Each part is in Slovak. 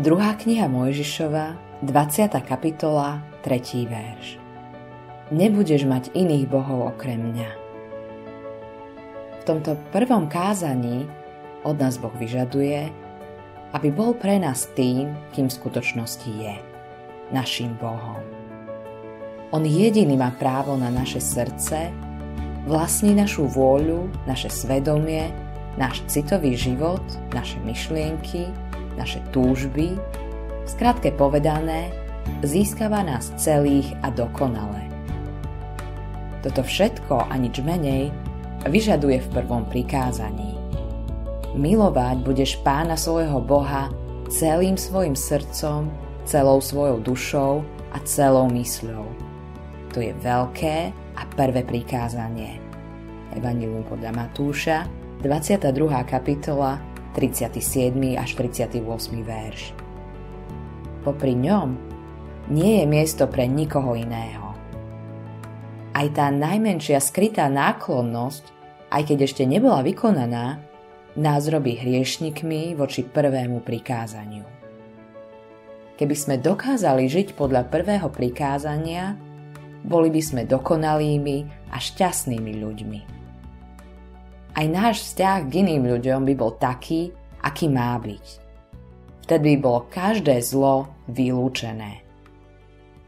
Druhá kniha Mojžišova, 20. kapitola, 3. verš. Nebudeš mať iných bohov okrem mňa. V tomto prvom kázaní od nás Boh vyžaduje, aby bol pre nás tým, kým v skutočnosti je, našim Bohom. On jediný má právo na naše srdce, vlastní našu vôľu, naše svedomie, náš citový život, naše myšlienky, naše túžby, skrátke povedané, získava nás celých a dokonale. Toto všetko a nič menej vyžaduje v prvom prikázaní. Milovať budeš pána svojho Boha celým svojim srdcom, celou svojou dušou a celou mysľou. To je veľké a prvé prikázanie. Evangelium podľa Matúša, 22. kapitola, 37. až 38. verš. Popri ňom nie je miesto pre nikoho iného. Aj tá najmenšia skrytá náklonnosť, aj keď ešte nebola vykonaná, nás robí hriešnikmi voči prvému prikázaniu. Keby sme dokázali žiť podľa prvého prikázania, boli by sme dokonalými a šťastnými ľuďmi. Aj náš vzťah k iným ľuďom by bol taký, aký má byť. Vtedy by bolo každé zlo vylúčené.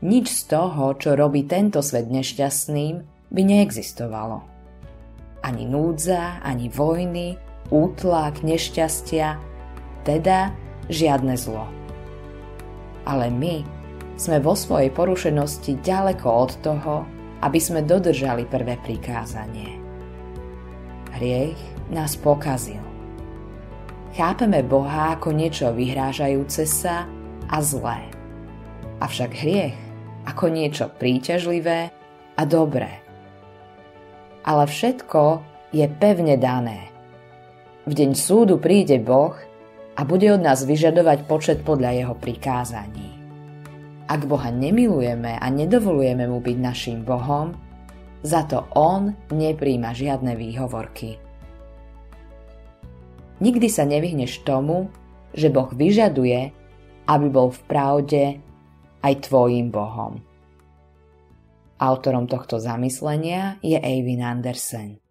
Nič z toho, čo robí tento svet nešťastným, by neexistovalo. Ani núdza, ani vojny, útlak, nešťastia, teda žiadne zlo. Ale my sme vo svojej porušenosti ďaleko od toho, aby sme dodržali prvé prikázanie. Hriech nás pokazil. Chápeme Boha ako niečo vyhrážajúce sa a zlé. Avšak hriech ako niečo príťažlivé a dobré. Ale všetko je pevne dané. V deň súdu príde Boh a bude od nás vyžadovať počet podľa jeho prikázaní. Ak Boha nemilujeme a nedovolujeme mu byť našim Bohom, za to On nepríjma žiadne výhovorky. Nikdy sa nevyhneš tomu, že Boh vyžaduje, aby bol v pravde aj tvojim Bohom. Autorom tohto zamyslenia je Eivin Andersen.